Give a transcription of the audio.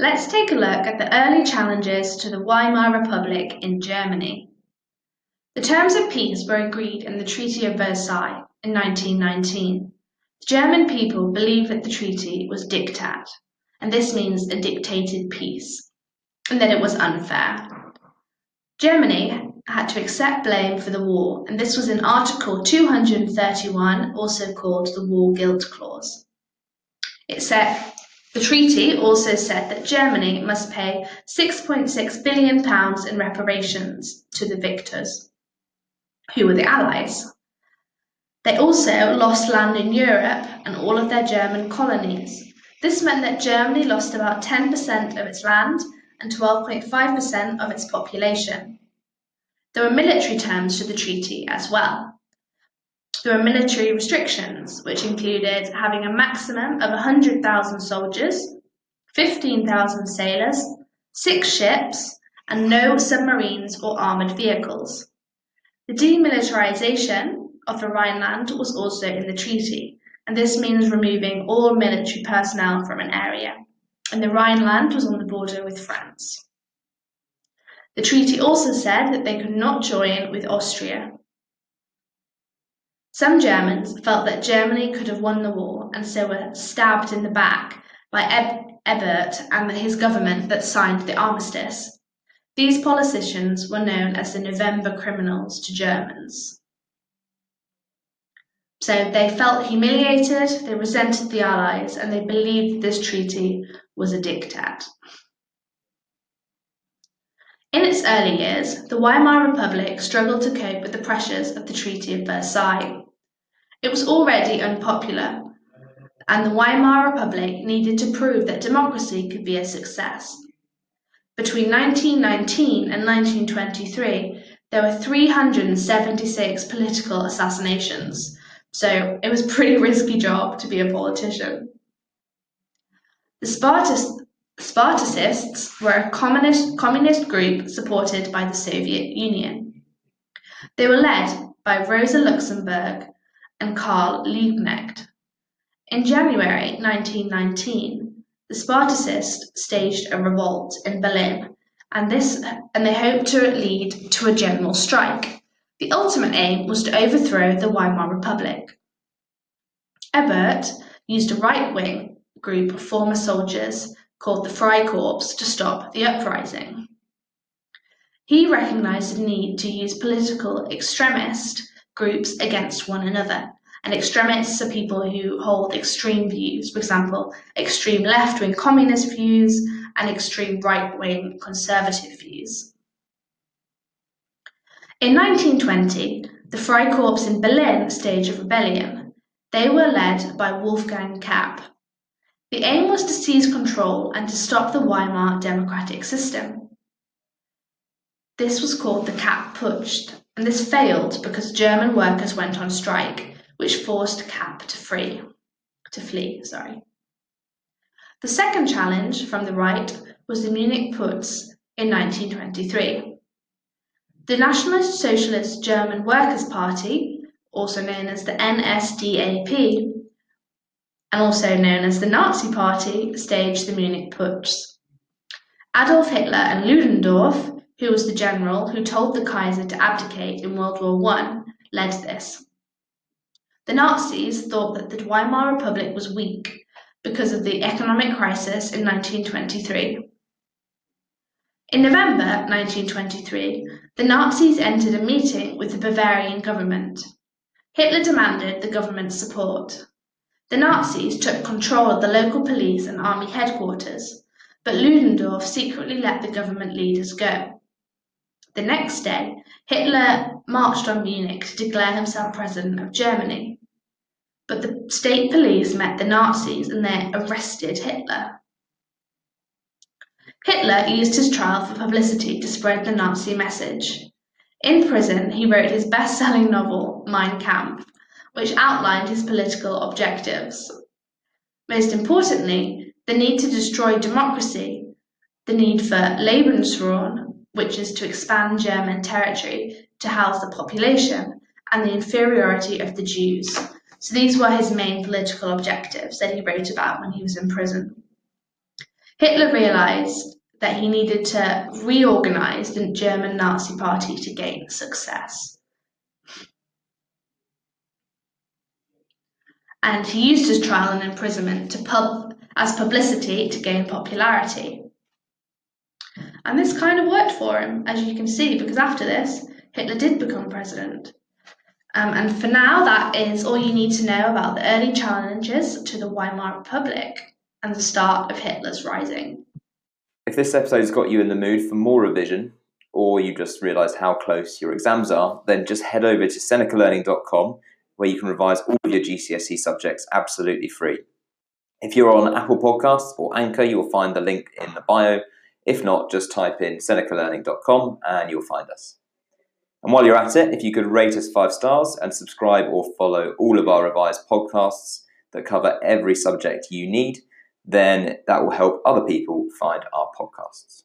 Let's take a look at the early challenges to the Weimar Republic in Germany. The terms of peace were agreed in the Treaty of Versailles in 1919. The German people believed that the treaty was diktat, and this means a dictated peace, and that it was unfair. Germany had to accept blame for the war, and this was in Article 231, also called the War Guilt Clause. It said the treaty also said that Germany must pay 6.6 billion pounds in reparations to the victors, who were the Allies. They also lost land in Europe and all of their German colonies. This meant that Germany lost about 10% of its land and 12.5% of its population. There were military terms to the treaty as well. There were military restrictions, which included having a maximum of 100,000 soldiers, 15,000 sailors, six ships, and no submarines or armoured vehicles. The demilitarization of the Rhineland was also in the treaty, and this means removing all military personnel from an area. And the Rhineland was on the border with France. The treaty also said that they could not join with Austria. Some Germans felt that Germany could have won the war and so were stabbed in the back by Eb- Ebert and his government that signed the armistice. These politicians were known as the November criminals to Germans. So they felt humiliated, they resented the Allies, and they believed this treaty was a diktat. In its early years, the Weimar Republic struggled to cope with the pressures of the Treaty of Versailles. It was already unpopular, and the Weimar Republic needed to prove that democracy could be a success. Between 1919 and 1923, there were 376 political assassinations, so it was a pretty risky job to be a politician. The Spartacists were a communist, communist group supported by the Soviet Union. They were led by Rosa Luxemburg and Karl Liebknecht. In January 1919, the Spartacists staged a revolt in Berlin, and, this, and they hoped to lead to a general strike. The ultimate aim was to overthrow the Weimar Republic. Ebert used a right wing group of former soldiers called the Freikorps to stop the uprising. He recognized the need to use political extremist groups against one another. And extremists are people who hold extreme views, for example, extreme left wing communist views and extreme right wing conservative views. In 1920, the Freikorps in Berlin staged a rebellion. They were led by Wolfgang Kapp, the aim was to seize control and to stop the Weimar democratic system. This was called the Kapp Putsch, and this failed because German workers went on strike, which forced Kapp to free to flee. Sorry. The second challenge from the right was the Munich Putsch in 1923. The National Socialist German Workers' Party, also known as the NSDAP, and also known as the Nazi Party, staged the Munich Putsch. Adolf Hitler and Ludendorff, who was the general who told the Kaiser to abdicate in World War I, led this. The Nazis thought that the Weimar Republic was weak because of the economic crisis in 1923. In November 1923, the Nazis entered a meeting with the Bavarian government. Hitler demanded the government's support. The Nazis took control of the local police and army headquarters, but Ludendorff secretly let the government leaders go. The next day, Hitler marched on Munich to declare himself president of Germany. But the state police met the Nazis and they arrested Hitler. Hitler used his trial for publicity to spread the Nazi message. In prison, he wrote his best selling novel, Mein Kampf, which outlined his political objectives. Most importantly, the need to destroy democracy, the need for Lebensraum, which is to expand German territory to house the population, and the inferiority of the Jews. So these were his main political objectives that he wrote about when he was in prison. Hitler realized that he needed to reorganize the German Nazi Party to gain success. And he used his trial and imprisonment to pub as publicity to gain popularity. And this kind of worked for him, as you can see, because after this, Hitler did become president. Um, and for now, that is all you need to know about the early challenges to the Weimar Republic and the start of Hitler's rising. If this episode's got you in the mood for more revision, or you just realised how close your exams are, then just head over to senecalearning.com where you can revise all of your GCSE subjects absolutely free. If you're on Apple Podcasts or Anchor, you'll find the link in the bio. If not, just type in senecalearning.com and you'll find us. And while you're at it, if you could rate us five stars and subscribe or follow all of our revised podcasts that cover every subject you need, then that will help other people find our podcasts.